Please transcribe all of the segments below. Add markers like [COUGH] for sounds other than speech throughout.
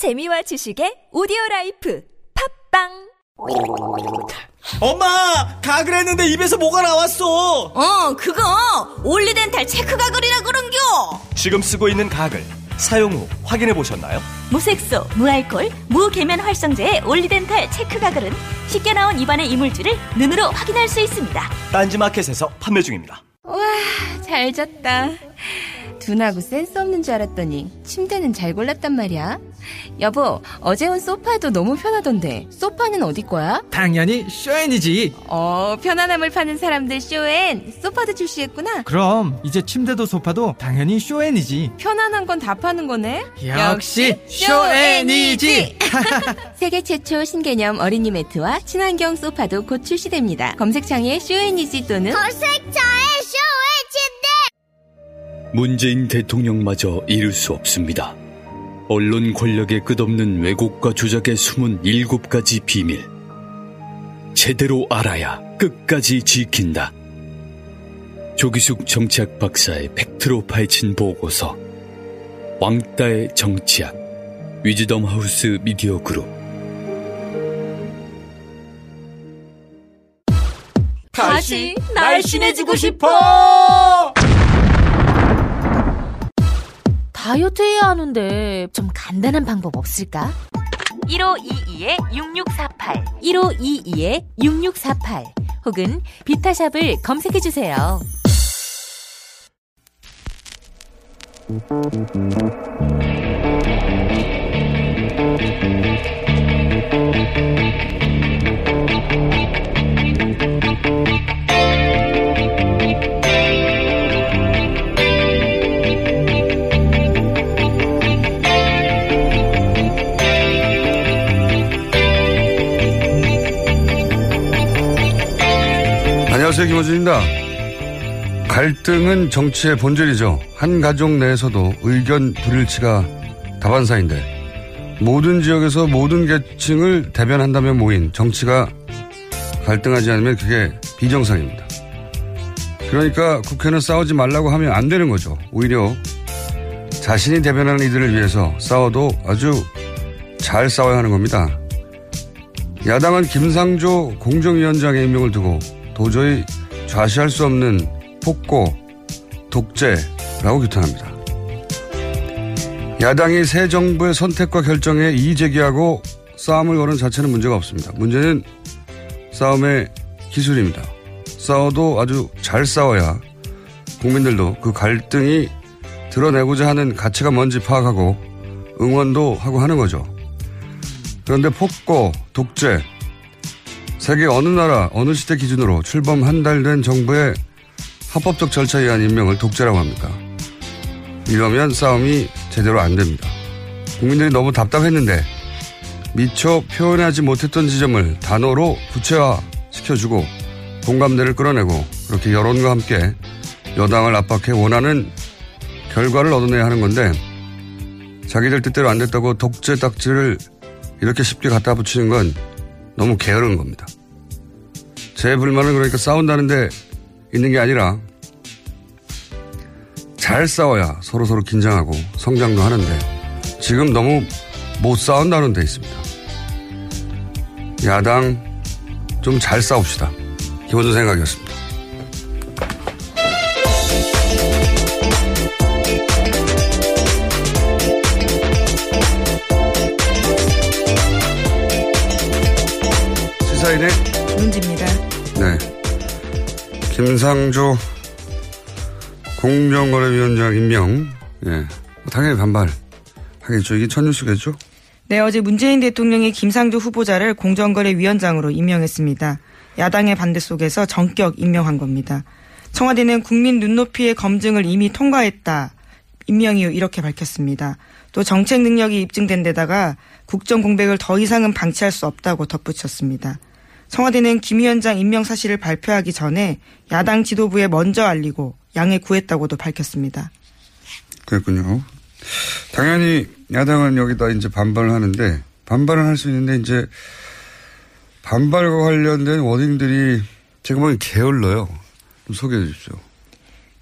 재미와 지식의 오디오 라이프 팟빵 엄마 가글 했는데 입에서 뭐가 나왔어 어, 그거 올리덴탈 체크 가글이라 그런겨. 지금 쓰고 있는 가글 사용 후 확인해 보셨나요? 무색소, 무알콜, 무계면 활성제의 올리덴탈 체크 가글은 쉽게 나온 입안의 이물질을 눈으로 확인할 수 있습니다. 딴지마켓에서 판매 중입니다. 와, 잘 잤다. 둔하고 센스 없는 줄 알았더니 침대는 잘 골랐단 말이야. 여보, 어제 온 소파도 너무 편하던데 소파는 어디 거야? 당연히 쇼엔이지. 어, 편안함을 파는 사람들 쇼엔 소파도 출시했구나. 그럼 이제 침대도 소파도 당연히 쇼엔이지. 편안한 건 다 파는 거네. 역시 쇼엔이지. [LAUGHS] 세계 최초 신개념 어린이 매트와 친환경 소파도 곧 출시됩니다. 검색창에 쇼엔이지 또는 문재인 대통령마저 이룰 수 없습니다. 언론 권력의 끝없는 왜곡과 조작의 숨은 일곱 가지 비밀. 제대로 알아야 끝까지 지킨다. 조기숙 정치학 박사의 팩트로 파헤친 보고서. 왕따의 정치학. 위즈덤 하우스 미디어 그룹. 다시 날씬해지고 싶어 다이어트 해야 하는데 좀 간단한 방법 없을까? 1522-6648 1522-6648 혹은 비타샵을 검색해주세요. 안녕하세요. 김호준입니다. 갈등은 정치의 본질이죠. 한 가족 내에서도 의견 불일치가 다반사인데 모든 지역에서 모든 계층을 대변한다면 모인 정치가 갈등하지 않으면 그게 비정상입니다. 그러니까 국회는 싸우지 말라고 하면 안 되는 거죠. 오히려 자신이 대변하는 이들을 위해서 싸워도 아주 잘 싸워야 하는 겁니다. 야당은 김상조 공정위원장의 임명을 두고 도저히 좌시할 수 없는 폭고, 독재라고 규탄합니다. 야당이 새 정부의 선택과 결정에 이의 제기하고 싸움을 거는 자체는 문제가 없습니다. 문제는 싸움의 기술입니다. 싸워도 아주 잘 싸워야 국민들도 그 갈등이 드러내고자 하는 가치가 뭔지 파악하고 응원도 하고 하는 거죠. 그런데 폭고, 독재, 세계 어느 나라, 어느 시대 기준으로 출범 한 달 된 정부의 합법적 절차에 의한 임명을 독재라고 합니까? 이러면 싸움이 제대로 안 됩니다. 국민들이 너무 답답했는데 미처 표현하지 못했던 지점을 단어로 구체화 시켜주고 공감대를 끌어내고 그렇게 여론과 함께 여당을 압박해 원하는 결과를 얻어내야 하는 건데 자기들 뜻대로 안 됐다고 독재 딱지를 이렇게 쉽게 갖다 붙이는 건 너무 게으른 겁니다. 제 불만은 그러니까 싸운다는데 있는 게 아니라 잘 싸워야 서로 서로 긴장하고 성장도 하는데 지금 너무 못 싸운다는 데 있습니다. 야당 좀 잘 싸웁시다. 기본적인 생각이었습니다. 김상조 공정거래위원장 임명. 예. 당연히 반발하겠죠. 이게 첫 뉴스겠죠? 네, 어제 문재인 대통령이 김상조 후보자를 공정거래위원장으로 임명했습니다. 야당의 반대 속에서 전격 임명한 겁니다. 청와대는 국민 눈높이의 검증을 이미 통과했다. 임명 이후 이렇게 밝혔습니다. 또 정책 능력이 입증된 데다가 국정 공백을 더 이상은 방치할 수 없다고 덧붙였습니다. 청와대는 김 위원장 임명 사실을 발표하기 전에 야당 지도부에 먼저 알리고 양해 구했다고도 밝혔습니다. 그랬군요. 당연히 야당은 여기다 이제 반발을 하는데 반발은 할수 있는데 이제 반발과 관련된 워딩들이 제가 보기엔 게을러요. 좀 소개해 주십시오.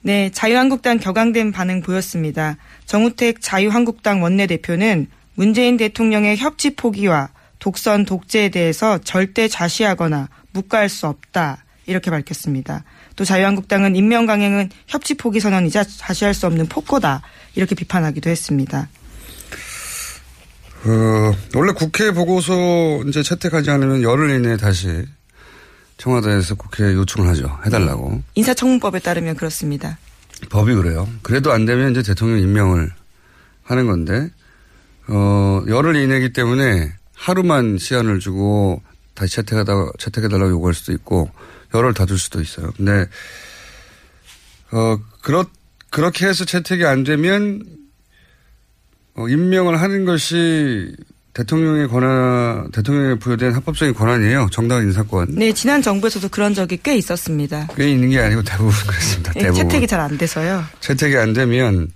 네, 자유한국당 격앙된 반응 보였습니다. 정우택 자유한국당 원내대표는 문재인 대통령의 협치 포기와 독선 독재에 대해서 절대 좌시하거나 묵과할 수 없다. 이렇게 밝혔습니다. 또 자유한국당은 임명 강행은 협치 포기 선언이자 좌시할 수 없는 폭거다. 이렇게 비판하기도 했습니다. 어, 원래 국회 보고서 이제 채택하지 않으면 열흘 이내에 다시 청와대에서 국회에 요청을 하죠. 해달라고. 인사청문법에 따르면 그렇습니다. 법이 그래요. 그래도 안 되면 이제 대통령 임명을 하는 건데, 어, 열흘 이내이기 때문에 하루만 시간을 주고 다시 채택하다가, 채택해달라고 요구할 수도 있고, 열흘 다 줄 수도 있어요. 근데, 어, 그렇, 그렇게 해서 채택이 안 되면, 어, 임명을 하는 것이 대통령의 권한, 대통령에 부여된 합법적인 권한이에요. 정당 인사권. 네, 지난 정부에서도 그런 적이 꽤 있었습니다. 꽤 있는 게 아니고 대부분 그렇습니다. 네, 대부분. 채택이 잘 안 돼서요. 채택이 안 되면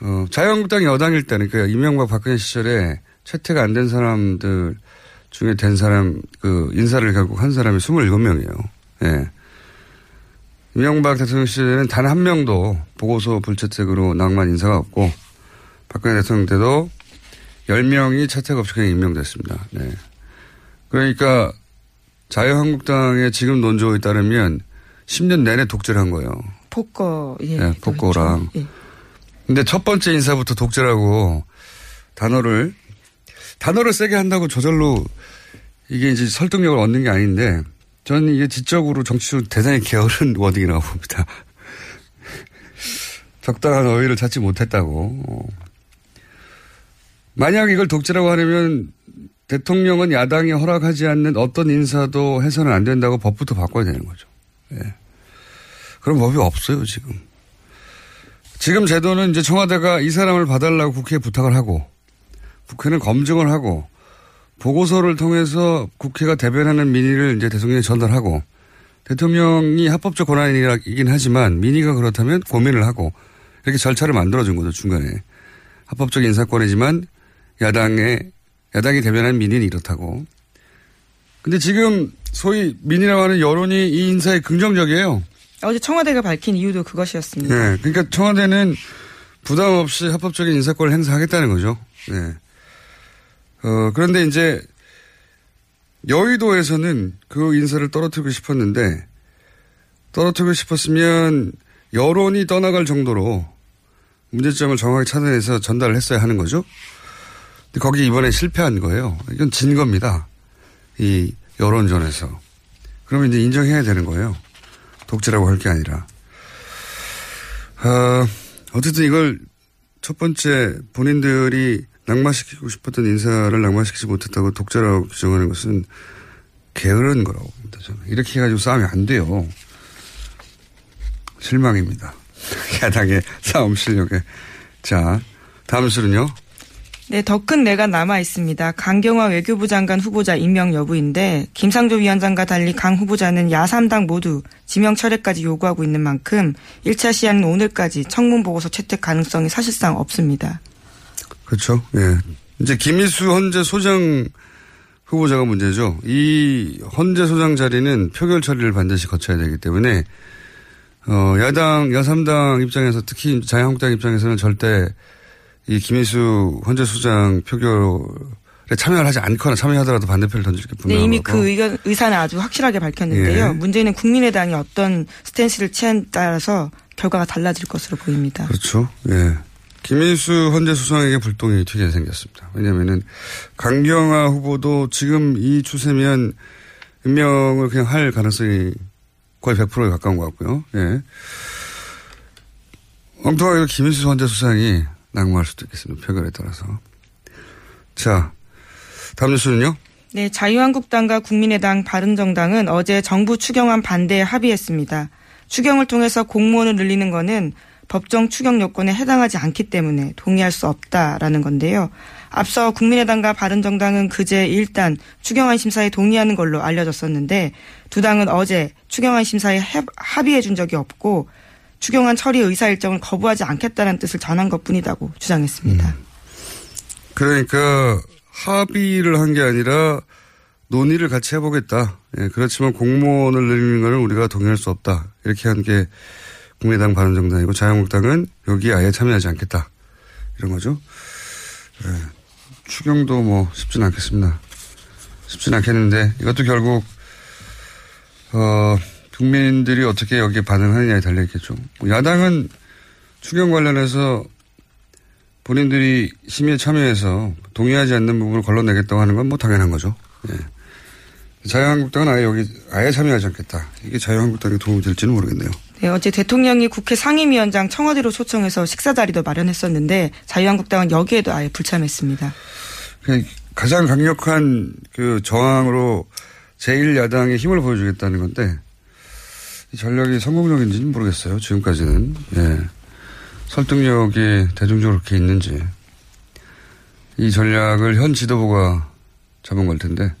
어, 자유한국당이 여당일 때는 그 이명박 박근혜 시절에 채택 안 된 사람들 중에 된 사람 그 인사를 결국 한 사람이 27명이에요. 예. 이명박 대통령 시절에는 단 한 명도 보고서 불채택으로 낭만 인사가 없고 박근혜 대통령 때도 10명이 채택 없이 그냥 임명됐습니다. 네. 그러니까 자유한국당의 지금 논조에 따르면 10년 내내 독재를 한 거예요. 폭거, 예. 네, 폭거랑. 예. 근데 첫 번째 인사부터 독재라고 단어를, 단어를 세게 한다고 저절로 이게 이제 설득력을 얻는 게 아닌데 저는 이게 지적으로 정치적으로 대단히 게으른 [LAUGHS] 워딩이라고 봅니다. 적당한 어휘를 찾지 못했다고. 만약 이걸 독재라고 하려면 대통령은 야당이 허락하지 않는 어떤 인사도 해서는 안 된다고 법부터 바꿔야 되는 거죠. 예. 그런 법이 없어요, 지금. 지금 제도는 이제 청와대가 이 사람을 봐달라고 국회에 부탁을 하고 국회는 검증을 하고 보고서를 통해서 국회가 대변하는 민의를 이제 대통령에 전달하고 대통령이 합법적 권한이긴 하지만 민의가 그렇다면 고민을 하고 이렇게 절차를 만들어준 거죠, 중간에. 합법적 인사권이지만 야당의, 야당이 대변한 민의는 이렇다고. 근데 지금 소위 민의라고 하는 여론이 이 인사에 긍정적이에요. 어제 청와대가 밝힌 이유도 그것이었습니다. 네. 그러니까 청와대는 부담 없이 합법적인 인사권을 행사하겠다는 거죠. 네. 어, 그런데 이제 여의도에서는 그 인사를 떨어뜨리고 싶었는데 떨어뜨리고 싶었으면 여론이 떠나갈 정도로 문제점을 정확하게 찾아내서 전달을 했어야 하는 거죠. 근데 거기 이번에 실패한 거예요. 이건 진 겁니다. 이 여론전에서. 그러면 이제 인정해야 되는 거예요. 독재라고 할 게 아니라. 어, 어쨌든 이걸 첫 번째 본인들이 낙마시키고 싶었던 인사를 낙마시키지 못했다고 독재라고 규정하는 것은 게으른 거라고 봅니다. 저는. 이렇게 해가지고 싸움이 안 돼요. 실망입니다. [LAUGHS] 야당의 싸움 실력에. 자, 다음 수는요. 네, 더 큰 내가 남아 있습니다. 강경화 외교부 장관 후보자 임명 여부인데 김상조 위원장과 달리 강 후보자는 야3당 모두 지명 철회까지 요구하고 있는 만큼 1차 시한은 오늘까지 청문 보고서 채택 가능성이 사실상 없습니다. 그렇죠. 예. 이제 김희수 헌재 소장 후보자가 문제죠. 이 헌재 소장 자리는 표결 처리를 반드시 거쳐야 되기 때문에 어, 야당, 야삼당 입장에서 특히 자유한국당 입장에서는 절대 이 김희수 헌재 소장 표결에 참여를 하지 않거나 참여하더라도 반대표를 던질 게 네, 분명하고. 이미 그 의견, 의사는 아주 확실하게 밝혔는데요. 예. 문제는 국민의당이 어떤 스탠스를 취한 따라서 결과가 달라질 것으로 보입니다. 그렇죠. 예. 김인수 헌재 수상에게 불똥이 튀게 생겼습니다. 왜냐면은 강경화 후보도 지금 이 추세면 임명을 그냥 할 가능성이 거의 100%에 가까운 것 같고요. 예. 엉뚱하게 김인수 헌재 수상이 낙마할 수도 있겠습니다. 표결에 따라서. 자, 다음 뉴스는요? 네, 자유한국당과 국민의당, 바른정당은 어제 정부 추경안 반대에 합의했습니다. 추경을 통해서 공무원을 늘리는 것은 법정 추경 요건에 해당하지 않기 때문에 동의할 수 없다라는 건데요. 앞서 국민의당과 바른정당은 그제 일단 추경안 심사에 동의하는 걸로 알려졌었는데 두 당은 어제 추경안 심사에 합의해 준 적이 없고 추경안 처리 의사 일정을 거부하지 않겠다는 뜻을 전한 것뿐이라고 주장했습니다. 음. 그러니까 합의를 한 게 아니라 논의를 같이 해보겠다. 예, 그렇지만 공무원을 늘리는 것은 우리가 동의할 수 없다. 이렇게 한 게 국민의당 바른정당이고 자유한국당은 여기에 아예 참여하지 않겠다. 이런 거죠. 예. 추경도 뭐 쉽진 않겠습니다. 쉽진 않겠는데 이것도 결국 어 국민들이 어떻게 여기에 반응하느냐에 달려 있겠죠. 뭐 야당은 추경 관련해서 본인들이 심의에 참여해서 동의하지 않는 부분을 걸러내겠다고 하는 건 뭐 당연한 거죠. 예. 자유한국당은 아예 여기 아예 참여하지 않겠다. 이게 자유한국당에 도움이 될지는 모르겠네요. 네, 어제 대통령이 국회 상임위원장 청와대로 초청해서 식사 자리도 마련했었는데 자유한국당은 여기에도 아예 불참했습니다. 가장 강력한 그 저항으로 제1야당의 힘을 보여주겠다는 건데 이 전략이 성공적인지는 모르겠어요. 지금까지는. 예. 설득력이 대중적으로 그렇게 있는지. 이 전략을 현 지도부가 잡은 걸 텐데.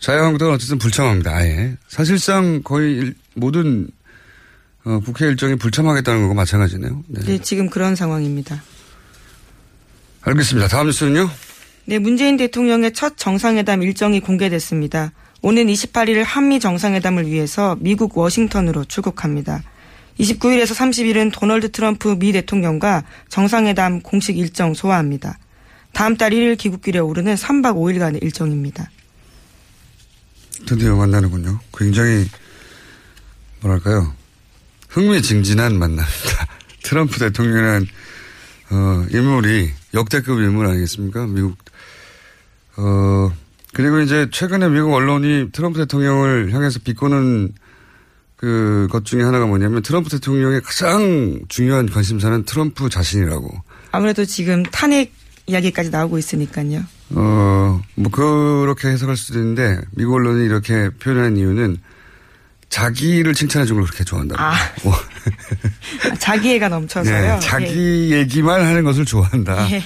자유한국당은 어쨌든 불참합니다. 아예. 사실상 거의 모든 어, 국회 일정이 불참하겠다는 거고 마찬가지네요. 네. 네, 지금 그런 상황입니다. 알겠습니다. 다음 뉴스는요? 네, 문재인 대통령의 첫 정상회담 일정이 공개됐습니다. 오는 28일 한미 정상회담을 위해서 미국 워싱턴으로 출국합니다. 29일에서 30일은 도널드 트럼프 미 대통령과 정상회담 공식 일정 소화합니다. 다음 달 1일 귀국길에 오르는 3박 5일간의 일정입니다. 드디어 만나는군요. 굉장히 뭐랄까요. 흥미진진한 만남입니다. [LAUGHS] 트럼프 대통령이라는 어, 인물이 역대급 인물 아니겠습니까? 미국 어 그리고 이제 최근에 미국 언론이 트럼프 대통령을 향해서 비꼬는 그 것 중에 하나가 뭐냐면 트럼프 대통령의 가장 중요한 관심사는 트럼프 자신이라고. 아무래도 지금 탄핵 이야기까지 나오고 있으니까요. 어, 뭐, 그렇게 해석할 수도 있는데, 미국 언론이 이렇게 표현한 이유는 자기를 칭찬해 준걸 그렇게 좋아한다. 아. 뭐. [LAUGHS] 자기애가 넘쳐서요. 네, 자기 예. 얘기만 하는 것을 좋아한다. 예.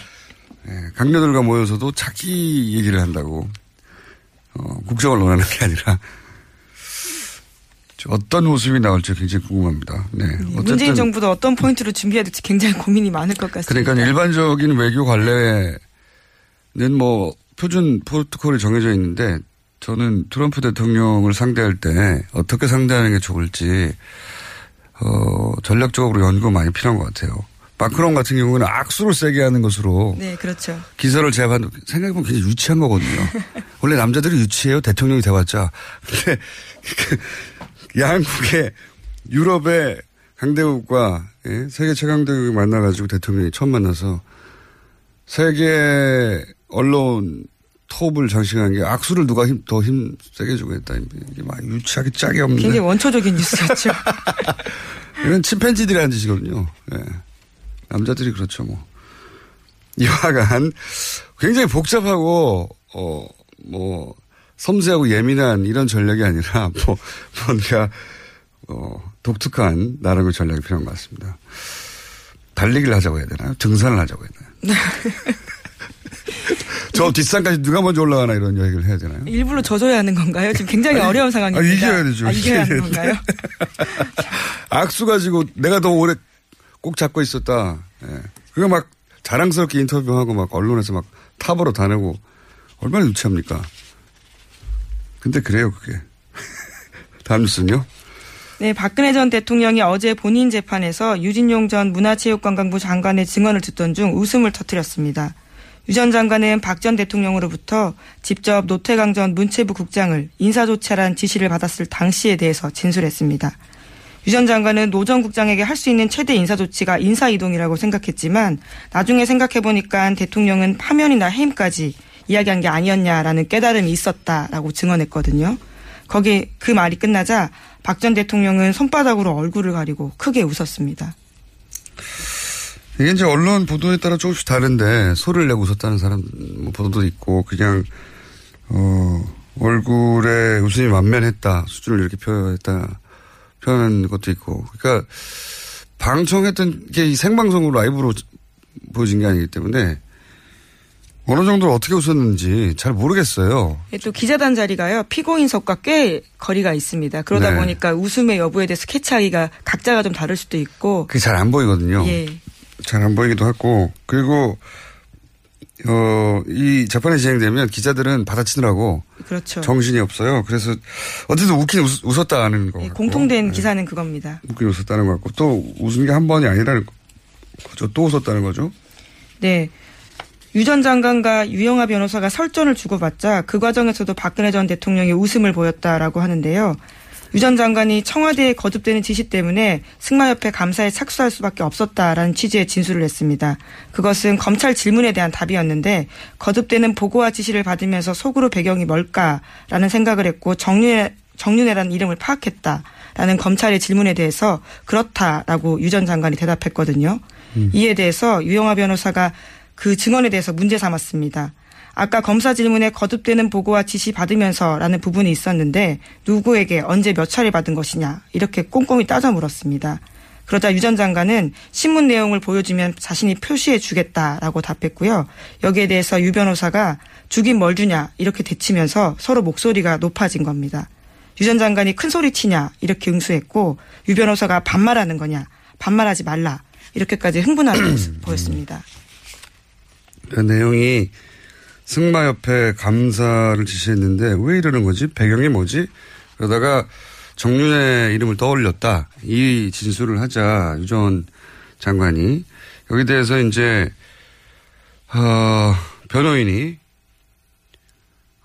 네, 강녀들과 모여서도 자기 얘기를 한다고. 어, 국정을 논하는 게 아니라. [LAUGHS] 어떤 모습이 나올지 굉장히 궁금합니다. 네. 네 문재인 정부도 어떤 포인트로 준비해야 될지 굉장히 고민이 많을 것 같습니다. 그러니까 일반적인 외교 관례 는 뭐 표준 프로토콜이 정해져 있는데 저는 트럼프 대통령을 상대할 때 어떻게 상대하는 게 좋을지 어 전략적으로 연구 많이 필요한 것 같아요. 마크롱 같은 경우는 악수를 세게 하는 것으로 네 그렇죠 기사를 제압한 생각해보면 굉장히 유치한 거거든요. [LAUGHS] 원래 남자들이 유치해요 대통령이 돼봤자 근데 그 양국의 유럽의 강대국과 예? 세계 최강대국이 만나가지고 대통령이 처음 만나서 세계 언론 톱을 장식한 게 악수를 누가 힘, 더 힘 세게 주고 했다. 이게 막 유치하게 짝이 없는. 굉장히 원초적인 뉴스였죠. [LAUGHS] 이건 침팬지들이 하는 짓이거든요. 네. 남자들이 그렇죠, 뭐. [LAUGHS] 이와간 굉장히 복잡하고, 어, 뭐, 섬세하고 예민한 이런 전략이 아니라, [LAUGHS] 뭐, 뭔가, 어, 독특한 나름의 전략이 필요한 것 같습니다. 달리기를 하자고 해야 되나요? 등산을 하자고 해야 되나요? 저 뒷산까지 누가 먼저 올라가나 이런 얘기를 해야 되나요? 일부러 져줘야 하는 건가요? 지금 굉장히 아니, 어려운 상황입니다. 아, 이겨야 되죠. 아, 이겨야 하는 건가요? [LAUGHS] 악수 가지고 내가 더 오래 꼭 잡고 있었다. 예. 그거 막 자랑스럽게 인터뷰하고 막 언론에서 막 탑으로 다니고 얼마나 유치합니까? 근데 그래요, 그게. [LAUGHS] 다음 뉴스는요? 네, 박근혜 전 대통령이 어제 본인 재판에서 유진용 전 문화체육관광부 장관의 증언을 듣던 중 웃음을 터뜨렸습니다. 유 전 장관은 박 전 대통령으로부터 직접 노태강 전 문체부 국장을 인사조치하라는 지시를 받았을 당시에 대해서 진술했습니다. 유 전 장관은 노 전 국장에게 할 수 있는 최대 인사조치가 인사이동이라고 생각했지만 나중에 생각해보니까 대통령은 파면이나 해임까지 이야기한 게 아니었냐라는 깨달음이 있었다라고 증언했거든요. 거기 그 말이 끝나자 박 전 대통령은 손바닥으로 얼굴을 가리고 크게 웃었습니다. 이게 이제 언론 보도에 따라 조금씩 다른데 소리를 내고 웃었다는 사람 뭐 보도도 있고 그냥 어 얼굴에 웃음이 만면했다 수준을 이렇게 표현했다 표현한 것도 있고 그러니까 방청했던 게 생방송으로 라이브로 보여진 게 아니기 때문에 어느 정도 어떻게 웃었는지 잘 모르겠어요. 예, 또 기자단 자리가요 피고인석과 꽤 거리가 있습니다. 그러다 네. 보니까 웃음의 여부에 대해서 캐치하기가 각자가 좀 다를 수도 있고 그게 잘 안 보이거든요. 예. 잘 안 보이기도 하고 그리고 어, 이 재판이 진행되면 기자들은 받아치느라고 그렇죠. 정신이 없어요. 그래서 어쨌든 웃긴 웃, 웃었다는 거. 네, 공통된 네. 기사는 그겁니다. 웃긴 웃었다는 것 같고 또 웃은 게 한 번이 아니라는 거죠. 또 웃었다는 거죠. 네. 유 전 장관과 유영아 변호사가 설전을 주고받자 그 과정에서도 박근혜 전 대통령이 웃음을 보였다라고 하는데요. 유 전 장관이 청와대에 거듭되는 지시 때문에 승마협회 감사에 착수할 수밖에 없었다라는 취지의 진술을 했습니다. 그것은 검찰 질문에 대한 답이었는데 거듭되는 보고와 지시를 받으면서 속으로 배경이 뭘까라는 생각을 했고 정윤회, 정윤회라는 이름을 파악했다라는 검찰의 질문에 대해서 그렇다라고 유 전 장관이 대답했거든요. 이에 대해서 유영아 변호사가 그 증언에 대해서 문제 삼았습니다. 아까 검사 질문에 거듭되는 보고와 지시 받으면서라는 부분이 있었는데 누구에게 언제 몇 차례 받은 것이냐 이렇게 꼼꼼히 따져 물었습니다. 그러자 유 전 장관은 신문 내용을 보여주면 자신이 표시해 주겠다라고 답했고요. 여기에 대해서 유 변호사가 주긴 뭘 주냐 이렇게 대치면서 서로 목소리가 높아진 겁니다. 유 전 장관이 큰 소리 치냐 이렇게 응수했고 유 변호사가 반말하는 거냐 반말하지 말라 이렇게까지 흥분하는 모습 [CLEARS THROAT] 보였습니다. 그 내용이 승마협회 감사를 지시했는데 왜 이러는 거지? 배경이 뭐지? 그러다가 정윤의 이름을 떠올렸다. 이 진술을 하자 유전 장관이 여기 대해서 이제 어, 변호인이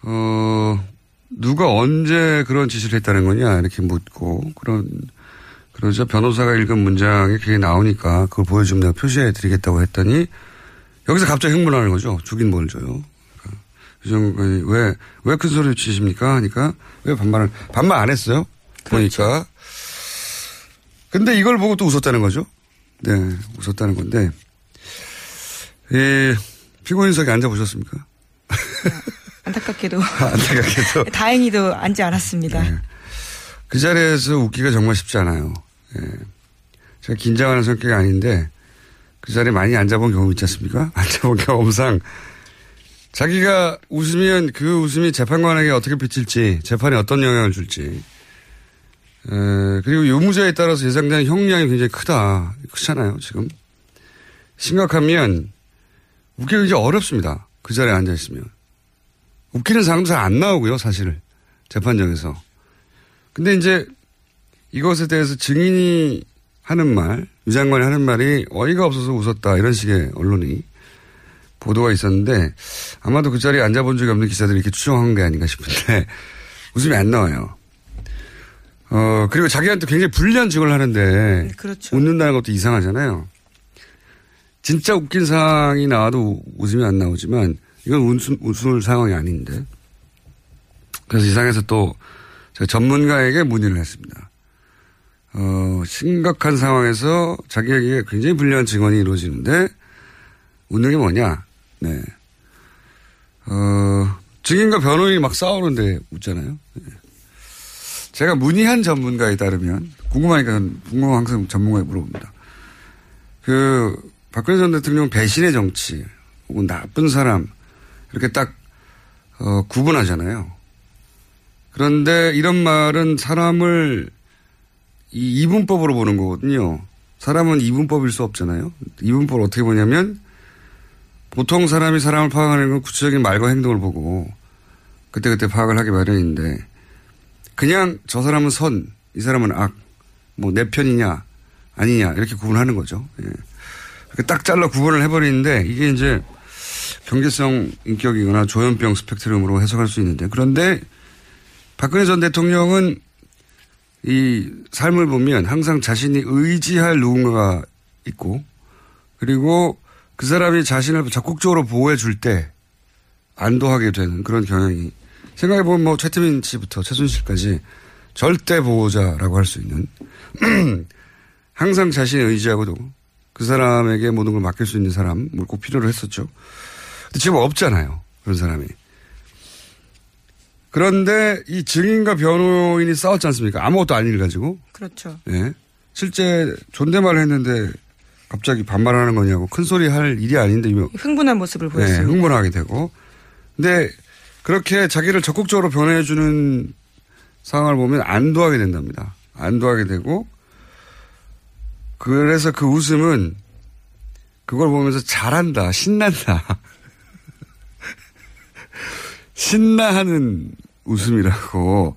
어, 누가 언제 그런 지시를 했다는 거냐 이렇게 묻고 그런 그러자 변호사가 읽은 문장에 그게 나오니까 그걸 보여주면 내가 표시해 드리겠다고 했더니 여기서 갑자기 흥분하는 거죠. 죽인 뭘 줘요. 유정관이 왜, 왜 큰 소리를 치십니까? 하니까 왜 반말을, 반말 안 했어요? 그렇죠. 보니까. 근데 이걸 보고 또 웃었다는 거죠. 네, 웃었다는 건데. 예, 피고인석에 앉아보셨습니까? 안타깝게도. [LAUGHS] 안타깝게도. [LAUGHS] 다행히도 앉지 않았습니다. 네. 그 자리에서 웃기가 정말 쉽지 않아요. 예. 제가 긴장하는 성격이 아닌데 그 자리에 많이 앉아본 경험 있지 않습니까? [LAUGHS] 앉아본 경험상 자기가 웃으면 그 웃음이 재판관에게 어떻게 비칠지, 재판에 어떤 영향을 줄지. 에, 그리고 유무죄에 따라서 예상되는 형량이 굉장히 크다. 크잖아요, 지금. 심각하면 웃기가 굉장히 어렵습니다. 그 자리에 앉아있으면. 웃기는 사람도 잘 안 나오고요, 사실. 재판정에서. 근데 이제 이것에 대해서 증인이 하는 말, 유 장관이 하는 말이 어이가 없어서 웃었다. 이런 식의 언론이 보도가 있었는데 아마도 그 자리에 앉아본 적이 없는 기자들이 이렇게 추정한 게 아닌가 싶은데 [LAUGHS] 웃음이 안 나와요. 어, 그리고 자기한테 굉장히 불리한 증언을 하는데 그렇죠. 웃는다는 것도 이상하잖아요. 진짜 웃긴 상황이 나와도 웃음이 안 나오지만 이건 웃음, 웃을 상황이 아닌데. 그래서 이상해서 또 제가 전문가에게 문의를 했습니다. 어, 심각한 상황에서 자기에게 굉장히 불리한 증언이 이루어지는데 웃는 게 뭐냐? 네. 어, 증인과 변호인이 막 싸우는데 웃잖아요. 네. 제가 문의한 전문가에 따르면 궁금하니까 궁금한 항상 전문가에 물어봅니다. 그 박근혜 전 대통령 배신의 정치 혹은 나쁜 사람 이렇게 딱 어, 구분하잖아요. 그런데 이런 말은 사람을 이 이분법으로 보는 거거든요. 사람은 이분법일 수 없잖아요. 이분법을 어떻게 보냐면 보통 사람이 사람을 파악하는 건 구체적인 말과 행동을 보고 그때그때 파악을 하기 마련인데 그냥 저 사람은 선, 이 사람은 악, 뭐 내 편이냐 아니냐 이렇게 구분하는 거죠. 예. 딱 잘라 구분을 해버리는데 이게 이제 경계성 인격이거나 조현병 스펙트럼으로 해석할 수 있는데 그런데 박근혜 전 대통령은 이 삶을 보면 항상 자신이 의지할 누군가가 있고 그리고 그 사람이 자신을 적극적으로 보호해 줄 때 안도하게 되는 그런 경향이 생각해 보면 뭐 최태민 씨부터 최순실까지 절대 보호자라고 할 수 있는 [CLEARS THROAT] 항상 자신이 의지하고도 그 사람에게 모든 걸 맡길 수 있는 사람을 꼭 필요로 했었죠. 근데 지금 없잖아요. 그런 사람이. 그런데 이 증인과 변호인이 싸웠지 않습니까? 아무것도 아닌 일 가지고. 그렇죠. 예. 실제 존댓말을 했는데 갑자기 반말하는 거냐고 큰 소리 할 일이 아닌데 흥분한 모습을 네, 보였어요. 흥분하게 되고. 근데 그렇게 자기를 적극적으로 변해 주는 상황을 보면 안도하게 된답니다. 안도하게 되고 그래서 그 웃음은 그걸 보면서 잘한다, 신난다. [LAUGHS] 신나하는 웃음이라고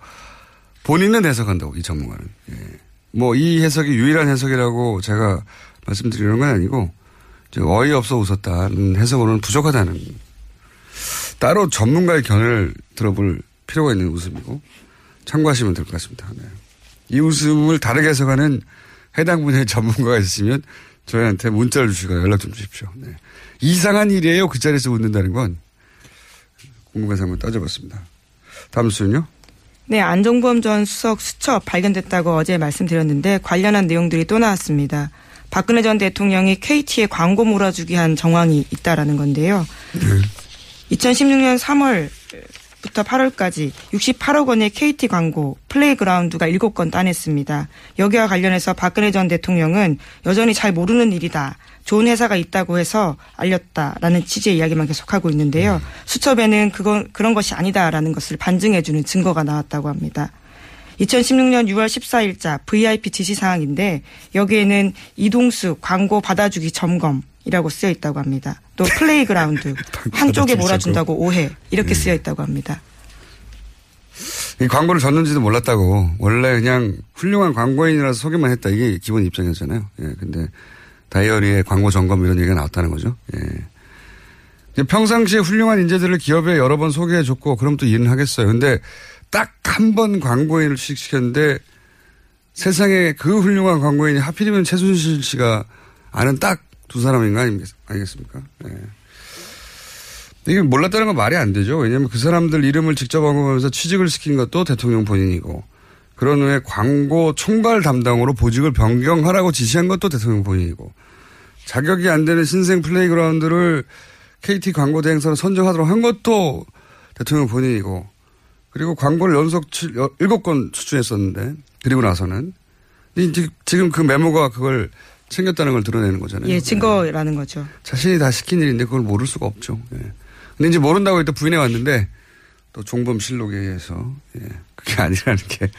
본인은 해석한다고, 이 전문가는. 예. 뭐, 이 해석이 유일한 해석이라고 제가 말씀드리는 건 아니고, 어이없어 웃었다는 해석으로는 부족하다는 따로 전문가의 견해를 들어볼 필요가 있는 웃음이고 참고하시면 될 것 같습니다. 네. 이 웃음을 다르게 해석하는 해당 분야의 [LAUGHS] 전문가가 있으시면 저희한테 문자를 주시고 연락 좀 주십시오. 네. 이상한 일이에요. 그 자리에서 웃는다는 건 궁금해서 한번 따져봤습니다. 다음 수는요? 네, 안종범 전 수석 수첩 발견됐다고 어제 말씀드렸는데 관련한 내용들이 또 나왔습니다. 박근혜 전 대통령이 KT에 광고 몰아주기 한 정황이 있다라는 건데요. 네. 2016년 3월부터 8월까지 68억 원의 KT 광고 플레이그라운드가 7건 따냈습니다. 여기와 관련해서 박근혜 전 대통령은 여전히 잘 모르는 일이다. 좋은 회사가 있다고 해서 알렸다라는 취지의 이야기만 계속하고 있는데요. 수첩에는 그건 그런 것이 아니다라는 것을 반증해주는 증거가 나왔다고 합니다. 2016년 6월 14일자 VIP 지시 사항인데 여기에는 이동수 광고 받아주기 점검 이라고 쓰여 있다고 합니다. 또 [LAUGHS] 플레이그라운드 한쪽에 몰아준다고 오해 이렇게 쓰여 있다고 합니다. 이 광고를 줬는지도 몰랐다고 원래 그냥 훌륭한 광고인이라서 소개만 했다 이게 기본 입장이었잖아요. 예, 근데 다이어리에 광고 점검 이런 얘기가 나왔다는 거죠. 예. 평상시에 훌륭한 인재들을 기업에 여러 번 소개해줬고 그럼 또 이해는 하겠어요. 근데 딱 한 번 광고인을 취직시켰는데 세상에 그 훌륭한 광고인이 하필이면 최순실 씨가 아는 딱 두 사람인 거 아니겠습니까? 예. 이게 몰랐다는 건 말이 안 되죠. 왜냐하면 그 사람들 이름을 직접 언급하면서 취직을 시킨 것도 대통령 본인이고 그런 후에 광고 총괄 담당으로 보직을 변경하라고 지시한 것도 대통령 본인이고 자격이 안 되는 신생 플레이그라운드를 KT 광고 대행사로 선정하도록 한 것도 대통령 본인이고 그리고 광고를 연속 7건 추천했었는데 그리고 나서는 지금 그 메모가 그걸 챙겼다는 걸 드러내는 거잖아요. 예, 증거라는 네. 거죠. 자신이 다 시킨 일인데 그걸 모를 수가 없죠. 예. 근데 이제 모른다고 일단 부인해 왔는데 또 종범 실록에 의해서 예, 그게 [LAUGHS] 아니라는 게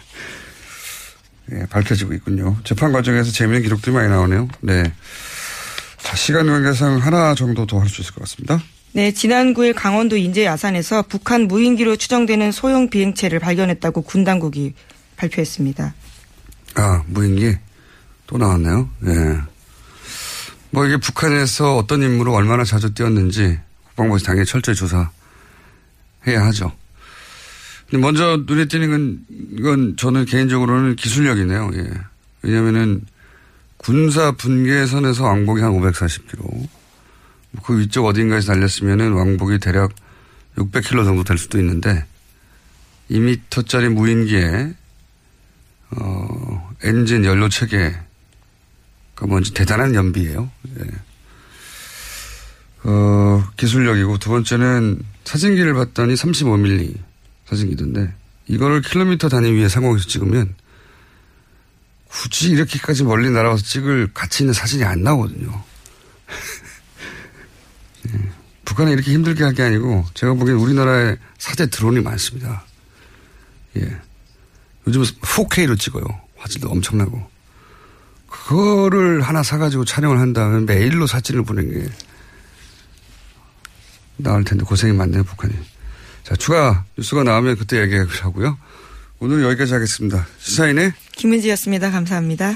예, 밝혀지고 있군요. 재판 과정에서 재미있는 기록들이 많이 나오네요. 네. 자, 시간 관계상 하나 정도 더 할 수 있을 것 같습니다. 네, 지난 9일 강원도 인제 야산에서 북한 무인기로 추정되는 소형 비행체를 발견했다고 군 당국이 발표했습니다. 아, 무인기 또 나왔네요. 예. 뭐 이게 북한에서 어떤 임무로 얼마나 자주 뛰었는지 국방부에서 당연히 철저히 조사해야 하죠. 먼저 눈에 띄는 건 이건 저는 개인적으로는 기술력이네요. 예. 왜냐면은 군사 분계선에서 왕복이 한 540km. 그 위쪽 어딘가에서 달렸으면은 왕복이 대략 600km 정도 될 수도 있는데 2m짜리 무인기에 어, 엔진 연료 체계 그 뭔지 대단한 연비예요. 예. 어, 기술력이고 두 번째는 사진기를 봤더니 35mm 사진기던데 이거를 킬로미터 단위 위에 상공에서 찍으면 굳이 이렇게까지 멀리 날아와서 찍을 가치 있는 사진이 안 나오거든요. 예. 북한이 이렇게 힘들게 할 게 아니고 제가 보기엔 우리나라에 사제 드론이 많습니다. 예. 요즘 4K로 찍어요. 화질도 엄청나고. 그거를 하나 사가지고 촬영을 한다면 메일로 사진을 보내는 게 나을 텐데 고생이 많네요, 북한이. 자, 추가 뉴스가 나오면 그때 얘기하고요. 오늘 여기까지 하겠습니다. 시사인의 김은지였습니다. 감사합니다.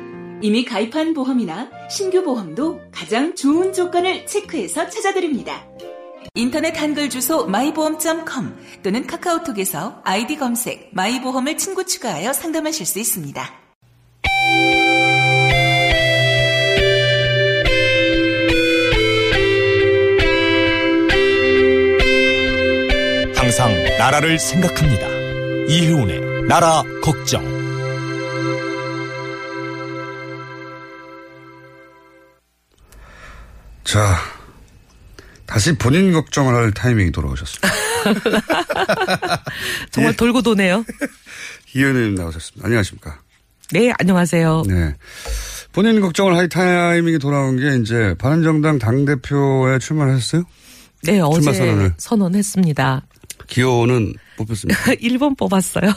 이미 가입한 보험이나 신규 보험도 가장 좋은 조건을 체크해서 찾아드립니다. 인터넷 한글 주소 마이보험.com 또는 카카오톡에서 아이디 검색 마이보험을 친구 추가하여 상담하실 수 있습니다. 항상 나라를 생각합니다. 이혜훈의 나라 걱정. 자, 다시 본인 걱정을 할 타이밍이 돌아오셨습니다. [LAUGHS] 정말 돌고 도네요. [LAUGHS] 이현우님 나오셨습니다. 안녕하십니까. 네, 안녕하세요. 네. 본인 걱정을 할 타이밍이 돌아온 게 이제 바른정당 당대표에 출마를 하셨어요? 네, 어제 선언을. 선언했습니다. 기호는 뽑혔습니다. 1번 뽑았어요.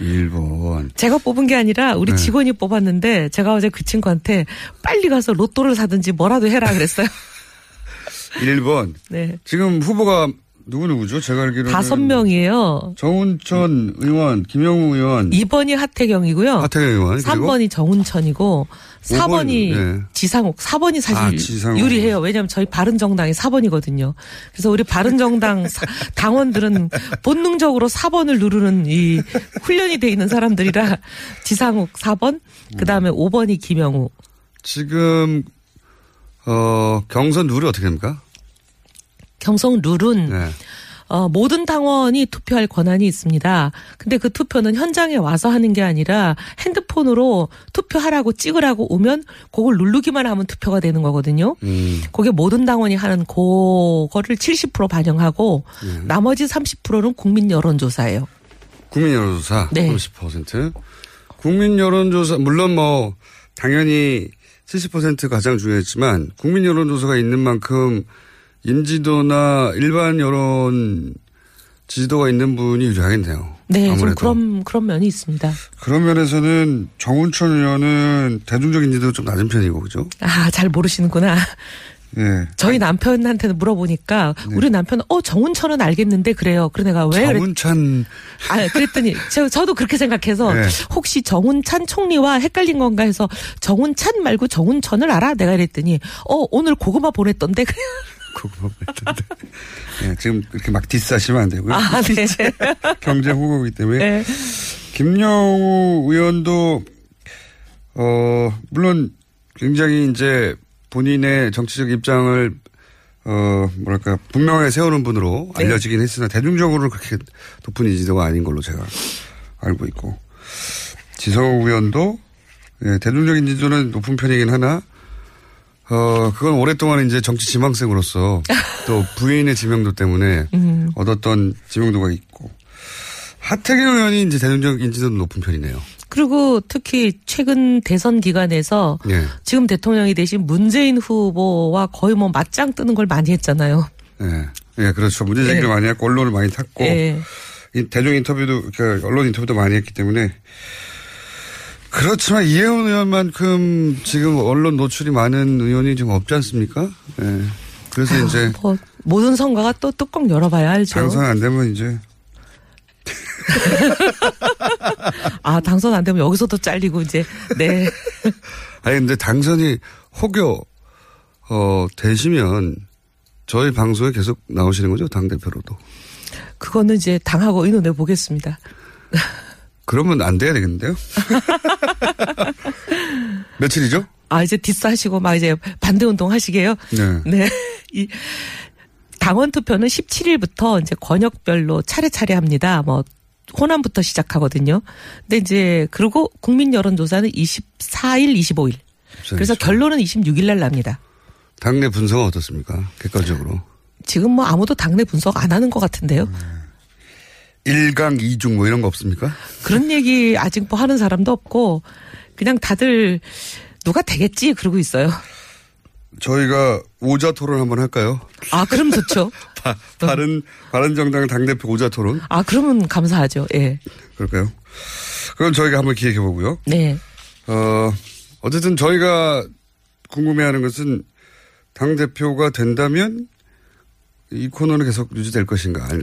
1번. 제가 뽑은 게 아니라 우리 네. 직원이 뽑았는데 제가 어제 그 친구한테 빨리 가서 로또를 사든지 뭐라도 해라 그랬어요. [LAUGHS] 1번. 네. 지금 후보가 누구 누구죠? 제가 알기로는. 다섯 명이에요. 정운천 의원, 김영우 의원. 2번이 하태경이고요. 하태경 의원. 그리고 3번이 정운천이고 4번이 네. 지상욱. 4번이 사실 아, 지상욱. 유리해요. 왜냐하면 저희 바른정당이 4번이거든요. 그래서 우리 바른정당 사- [LAUGHS] 당원들은 본능적으로 4번을 누르는 이 훈련이 돼 있는 사람들이라 지상욱 4번, 그 다음에 5번이 김영우. 지금, 어, 경선 룰이 어떻게 됩니까? 경성 룰은 네. 어, 모든 당원이 투표할 권한이 있습니다. 근데 그 투표는 현장에 와서 하는 게 아니라 핸드폰으로 투표하라고 찍으라고 오면 그걸 누르기만 하면 투표가 되는 거거든요. 음. 그게 모든 당원이 하는 그거를 70% 반영하고 네. 나머지 30%는 국민 여론조사예요. 국민 여론조사 네. 30%. 국민 여론조사 물론 뭐 당연히 70% 가장 중요했지만 국민 여론조사가 있는 만큼 인지도나 일반 여론 지지도가 있는 분이 유리하겠네요. 네, 좀 아무래도. 그런 그런 면이 있습니다. 그런 면에서는 정운천 의원은 대중적 인지도 좀 낮은 편이고 그죠? 아, 잘 모르시는구나. 예. 저희 남편한테는 물어보니까 우리 남편은 어 정운천은 알겠는데 그래요. 그래 내가 왜 정운찬 아, 그랬더니 저, 저도 그렇게 생각해서 네. 혹시 정운찬 총리와 헷갈린 건가 해서 정운찬 말고 정운천을 알아? 내가 이랬더니 어 오늘 고구마 보냈던데 [LAUGHS] 그래. 고구마 보냈던데. [LAUGHS] 예, 지금 이렇게 막 디스하시면 안 되고요. 아, 네. [LAUGHS] 경제 후보이기 때문에. 네. 김영우 의원도 어 물론 굉장히 이제 본인의 정치적 입장을 어 뭐랄까 분명하게 세우는 분으로 네. 알려지긴 했으나 대중적으로 그렇게 높은 인지도가 아닌 걸로 제가 알고 있고 지성우 의원도 예, 대중적 인지도는 높은 편이긴 하나 어 그건 오랫동안 이제 정치 지망생으로서 또 부인의 지명도 때문에 음. 얻었던 지명도가 있고 하태경 의원이 이제 대중적 인지도는 높은 편이네요. 그리고 특히 최근 대선 기간에서 예. 지금 대통령이 되신 문재인 후보와 거의 뭐 맞짱 뜨는 걸 많이 했잖아요. 예. 예, 그렇죠. 문제 제기를 예. 많이 했고, 언론을 많이 탔고, 예. 이 대중 인터뷰도, 그 언론 인터뷰도 많이 했기 때문에. 그렇지만 이혜원 의원만큼 지금 언론 노출이 많은 의원이 좀 없지 않습니까? 예. 그래서 이제 뭐 모든 선거가 또 뚜껑 열어봐야 알죠. 당선 안 되면 이제 아 당선 안 되면 여기서도 잘리고 이제 네. 아니 근데 당선이 혹여 어 되시면 저희 방송에 계속 나오시는 거죠 당 대표로도. 그거는 이제 당하고 의논해 보겠습니다. 그러면 안 돼야 되겠는데요? [LAUGHS] 며칠이죠? 아 이제 디스하시고 막 이제 반대 운동 하시게요. 네. 네. 이 당원 투표는 17일부터 이제 권역별로 차례차례 합니다. 뭐 호남부터 시작하거든요. 근데 이제 그리고 국민 여론조사는 24일, 25일. 그래서 결론은 26일 날 납니다. 당내 분석은 어떻습니까? 객관적으로. 지금 뭐 아무도 당내 분석 안 하는 것 같은데요. 일강 이중 뭐 이런 거 없습니까? 그런 얘기 아직 뭐 하는 사람도 없고 그냥 다들 누가 되겠지 그러고 있어요. 저희가 오자 토론 한번 할까요? 아 그럼 좋죠. [LAUGHS] 바, 바른 바른 정당 당 대표 오자 토론 아 그러면 감사하죠. 예. 그럴까요? 그럼 저희가 한번 기획해 보고요. 네. 어 어쨌든 저희가 궁금해 하는 것은 당 대표가 된다면 이 코너는 계속 유지될 것인가. [LAUGHS]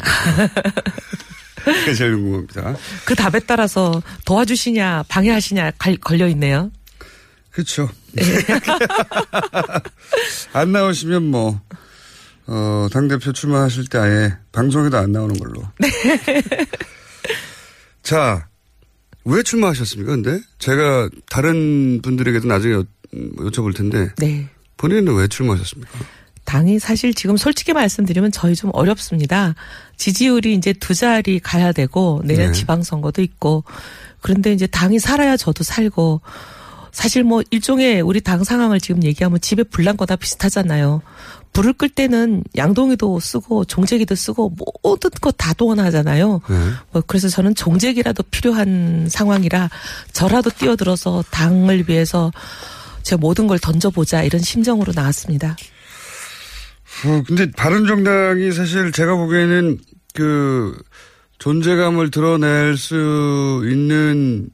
그게 제일 궁금합니다. 그 답에 따라서 도와주시냐 방해하시냐 갈- 걸려 있네요. 그렇죠. [LAUGHS] 안 나오시면 뭐, 어, 당대표 출마하실 때 아예 방송에도 안 나오는 걸로. 네. [LAUGHS] 자, 왜 출마하셨습니까, 근데? 제가 다른 분들에게도 나중에 여, 여쭤볼 텐데. 네. 본인은 왜 출마하셨습니까? 당이 사실 지금 솔직히 말씀드리면 저희 좀 어렵습니다. 지지율이 이제 두 자리 가야 되고 내년 네. 지방선거도 있고 그런데 이제 당이 살아야 저도 살고 사실 뭐 일종의 우리 당 상황을 지금 얘기하면 집에 불난 거다 비슷하잖아요. 불을 끌 때는 양동이도 쓰고 종제기도 쓰고 모든 거다 동원하잖아요. 뭐 그래서 저는 종제기라도 필요한 상황이라 저라도 뛰어들어서 당을 위해서 제 모든 걸 던져보자 이런 심정으로 나왔습니다. 어, 근데 바른정당이 사실 제가 보기에는 그 존재감을 드러낼 수 있는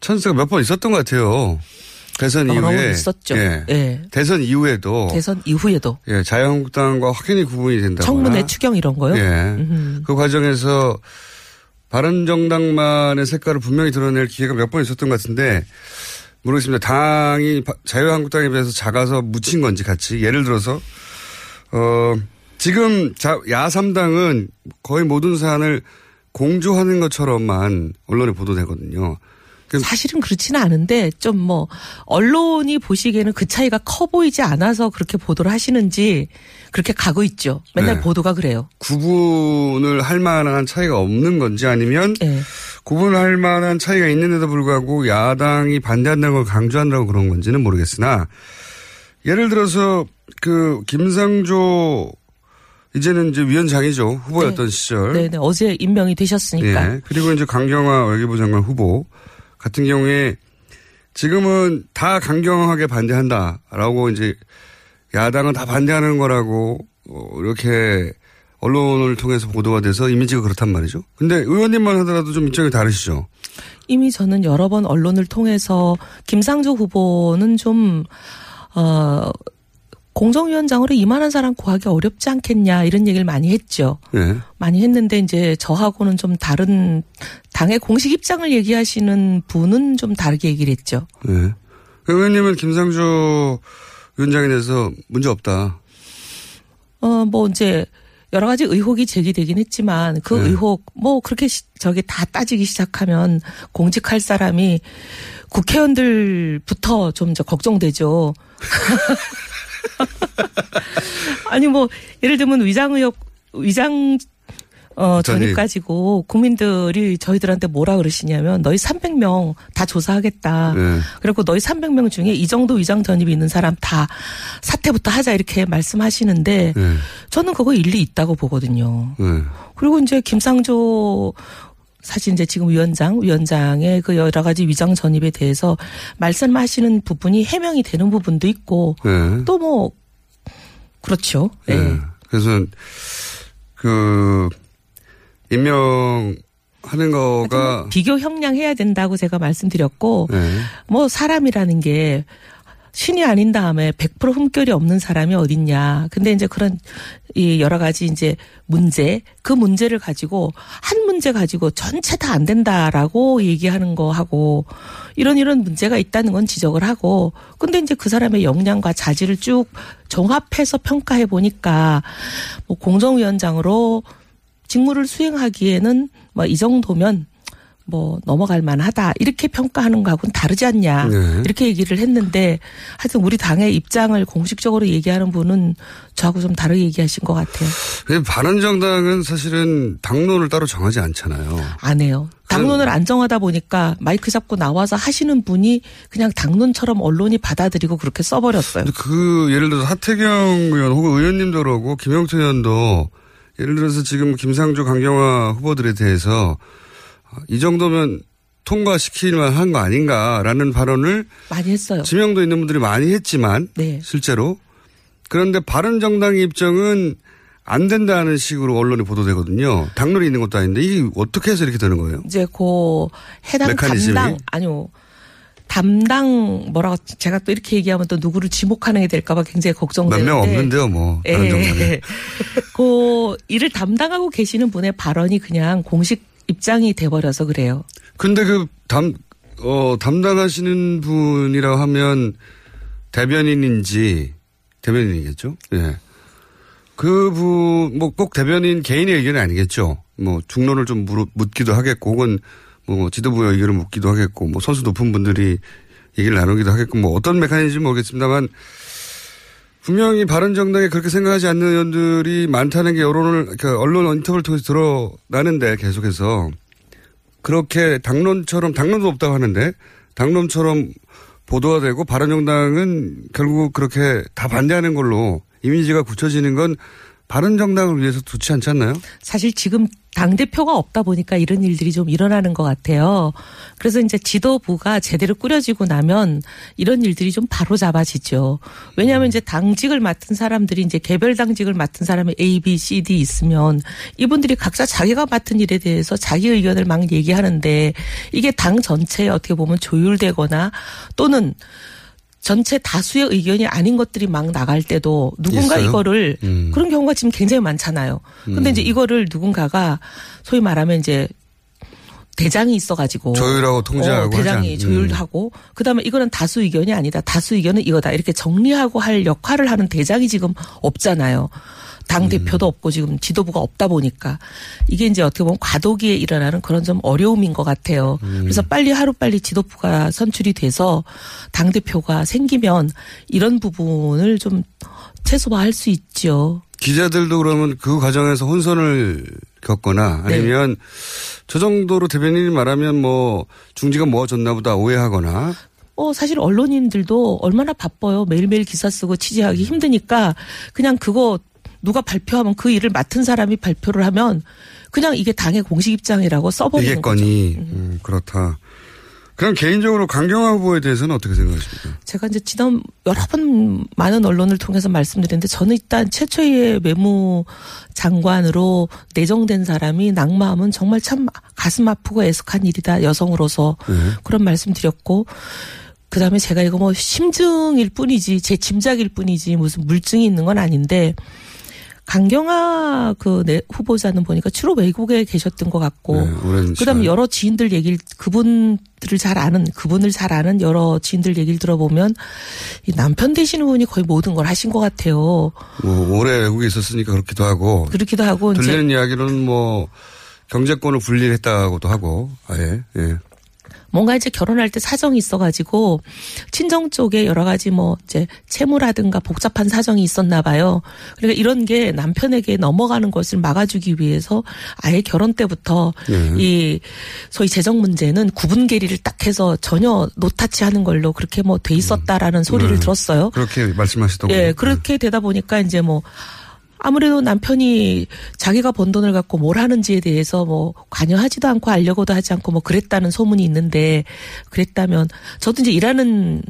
찬스가 몇 번 있었던 것 같아요. 대선 이후에. 있었죠. 예. 예. 대선 이후에도. 대선 이후에도 예, 자유한국당과 확연히 구분이 된다거나. 청문회 추경 이런 거요? 예. 음흠. 그 과정에서 바른정당만의 색깔을 분명히 드러낼 기회가 몇 번 있었던 것 같은데 모르겠습니다. 당이 바- 자유한국당에 비해서 작아서 묻힌 건지 같이 예를 들어서 어 지금 자, 야3당은 거의 모든 사안을 공조하는 것처럼만 언론에 보도되거든요. 사실은 그렇지는 않은데 좀 뭐 언론이 보시기에는 그 차이가 커 보이지 않아서 그렇게 보도를 하시는지 그렇게 가고 있죠. 맨날 네. 보도가 그래요. 구분을 할 만한 차이가 없는 건지 아니면 예. 구분할 만한 차이가 있는데도 불구하고 야당이 반대한다는 걸 강조한다고 그런 건지는 모르겠으나 예를 들어서 그 김상조 이제는 이제 위원장이죠 후보였던 시절 네네 어제 임명이 되셨으니까 예. 그리고 이제 강경화 외교부 장관 후보 같은 경우에 지금은 다 강경하게 반대한다라고 이제 야당은 다 반대하는 거라고 어, 이렇게 언론을 통해서 보도가 돼서 이미지가 그렇단 말이죠. 근데 의원님만 하더라도 좀 입장이 다르시죠. 이미 저는 여러 번 언론을 통해서 김상조 후보는 좀, 어, 공정위원장으로 이만한 사람 구하기 어렵지 않겠냐 이런 얘기를 많이 했죠. 예. 많이 했는데 이제 저하고는 좀 다른 당의 공식 입장을 얘기하시는 분은 좀 다르게 얘기를 했죠. 예. 의원님은 김상조 위원장에 대해서 문제 없다. 어, 뭐 이제 여러 가지 의혹이 제기되긴 했지만 그 네. 의혹 뭐 그렇게 시- 저기 다 따지기 시작하면 공직할 사람이 국회의원들부터 좀 저 걱정되죠. [LAUGHS] 아니 뭐 예를 들면 위장 의혹 위장 어 전입. 가지고 국민들이 저희들한테 뭐라 그러시냐면 너희 300명 다 조사하겠다. 네. 그리고 너희 300명 중에 이 정도 위장 전입이 있는 사람 다 사퇴부터 하자 이렇게 말씀하시는데 네. 저는 그거 일리 있다고 보거든요. 네. 그리고 이제 김상조 사실 이제 지금 위원장, 위원장의 그 여러 가지 위장 전입에 대해서 말씀하시는 부분이 해명이 되는 부분도 있고 네. 또뭐 그렇죠. 네. 예. 그래서 그 임명 하는 거가 비교 형량해야 된다고 제가 말씀드렸고 네. 뭐 사람이라는 게 신이 아닌 다음에 100% 흠결이 없는 사람이 어딨냐. 근데 이제 그런 이 여러 가지 이제 문제, 그 문제를 가지고 한 문제 가지고 전체 다 안 된다라고 얘기하는 거 하고 이런 이런 문제가 있다는 건 지적을 하고 근데 이제 그 사람의 역량과 자질을 쭉 종합해서 평가해 보니까 뭐 공정위원장으로 직무를 수행하기에는 뭐 이 정도면 뭐 넘어갈 만하다 이렇게 평가하는 거하고는 다르지 않냐 네. 이렇게 얘기를 했는데 하여튼 우리 당의 입장을 공식적으로 얘기하는 분은 저하고 좀 다르게 얘기하신 것 같아요. 왜 바른정당은 사실은 당론을 따로 정하지 않잖아요. 안 해요. 당론을 안 정하다 보니까 마이크 잡고 나와서 하시는 분이 그냥 당론처럼 언론이 받아들이고 그렇게 써버렸어요. 그 예를 들어서 하태경 의원 혹은 의원님도 그러고 김영태 의원도 예를 들어서 지금 김상조 강경화 후보들에 대해서 이 정도면 통과시킬 만 한 거 아닌가라는 발언을 많이 했어요. 지명도 있는 분들이 많이 했지만 네. 실제로 그런데 바른 정당의 입장은 안 된다는 식으로 언론이 보도되거든요. 당론이 있는 것도 아닌데 이게 어떻게 해서 이렇게 되는 거예요? 이제 그 해당 메커니즘이? 담당 아니요. 담당 뭐라고 제가 또 이렇게 얘기하면 또 누구를 지목하는 게 될까봐 굉장히 몇 걱정되는데 명 없는데요, 뭐. 예. 바른정당에. [LAUGHS] 그 일을 담당하고 계시는 분의 발언이 그냥 공식 입장이 돼버려서 그래요. 근데 그 담, 어, 담당하시는 분이라고 하면 대변인인지 대변인이겠죠? 예. 그분 뭐 꼭 대변인 개인의 의견이 아니겠죠. 뭐 중론을 좀 물어, 묻기도 하겠고 혹은 뭐 지도부의 의견을 묻기도 하겠고 뭐 선수 높은 분들이 얘기를 나누기도 하겠고 뭐 어떤 메커니즘인지 모르겠습니다만 분명히 바른정당에 그렇게 생각하지 않는 의원들이 많다는 게 여론을 그 언론 인터뷰를 통해서 드러나는데 계속해서 그렇게 당론처럼 당론도 없다고 하는데 당론처럼 보도가 되고 바른정당은 결국 그렇게 다 반대하는 걸로 이미지가 굳혀지는 건 바른정당을 위해서 좋지 않지 않나요? 사실 지금 당 대표가 없다 보니까 이런 일들이 좀 일어나는 것 같아요. 그래서 이제 지도부가 제대로 꾸려지고 나면 이런 일들이 좀 바로 잡아지죠. 왜냐하면 이제 당직을 맡은 사람들이 이제 개별 당직을 맡은 사람이 A, B, C, D 있으면 이분들이 각자 자기가 맡은 일에 대해서 자기 의견을 막 얘기하는데 이게 당 전체에 어떻게 보면 조율되거나 또는 전체 다수의 의견이 아닌 것들이 막 나갈 때도 누군가 있어요? 이거를 음. 그런 경우가 지금 굉장히 많잖아요. 근데 음. 이제 이거를 누군가가 소위 말하면 이제 대장이 있어가지고 조율하고 통제하고 어, 대장이 않- 음. 조율하고 그다음에 이거는 다수 의견이 아니다. 다수 의견은 이거다. 이렇게 정리하고 할 역할을 하는 대장이 지금 없잖아요. 당 대표도 없고 지금 지도부가 없다 보니까 이게 이제 어떻게 보면 과도기에 일어나는 그런 좀 어려움인 것 같아요. 그래서 빨리 하루 빨리 지도부가 선출이 돼서 당 대표가 생기면 이런 부분을 좀 최소화할 수 있죠. 기자들도 그러면 그 과정에서 혼선을 겪거나 네. 아니면 저 정도로 대변인이 말하면 뭐 중지가 모아졌나 보다 오해하거나 어, 사실 언론인들도 얼마나 바빠요. 매일매일 기사 쓰고 취재하기 힘드니까 그냥 그거 누가 발표하면 그 일을 맡은 사람이 발표를 하면 그냥 이게 당의 공식 입장이라고 써버리는 이게 거죠. 건이 음, 그렇다. 그럼 개인적으로 강경화 후보에 대해서는 어떻게 생각하십니까? 제가 이제 지난 여러 번 많은 언론을 통해서 말씀드렸는데 저는 일단 최초의 외무 장관으로 내정된 사람이 낙마하면 정말 참 가슴 아프고 애석한 일이다 여성으로서 네. 그런 말씀 드렸고 그다음에 제가 이거 뭐 심증일 뿐이지 제 짐작일 뿐이지 무슨 물증이 있는 건 아닌데 강경화 그 내- 후보자는 보니까 주로 외국에 계셨던 것 같고 네, 그다음에. 여러 지인들 얘기를 그분들을 잘 아는 그분을 잘 아는 여러 지인들 얘기를 들어보면 이 남편 되시는 분이 거의 모든 걸 하신 것 같아요. 뭐 오래 외국에 있었으니까 그렇기도 하고 그렇기도 하고 들리는 이야기로는 뭐 경제권을 분리했다고도 하고 아예 예. 뭔가 이제 결혼할 때 사정이 있어가지고 친정 쪽에 여러 가지 뭐 이제 채무라든가 복잡한 사정이 있었나 봐요. 그러니까 이런 게 남편에게 넘어가는 것을 막아주기 위해서 아예 결혼 때부터 네. 이 소위 재정 문제는 구분 계리를 딱 해서 전혀 노타치하는 걸로 그렇게 뭐 돼 있었다라는 소리를 네. 들었어요. 그렇게 말씀하시더군요. 예, 그렇게 되다 보니까 이제 뭐 아무래도 남편이 자기가 번 돈을 갖고 뭘 하는지에 대해서 뭐 관여하지도 않고 알려고도 하지 않고 뭐 그랬다는 소문이 있는데 그랬다면 저도 이제 일하는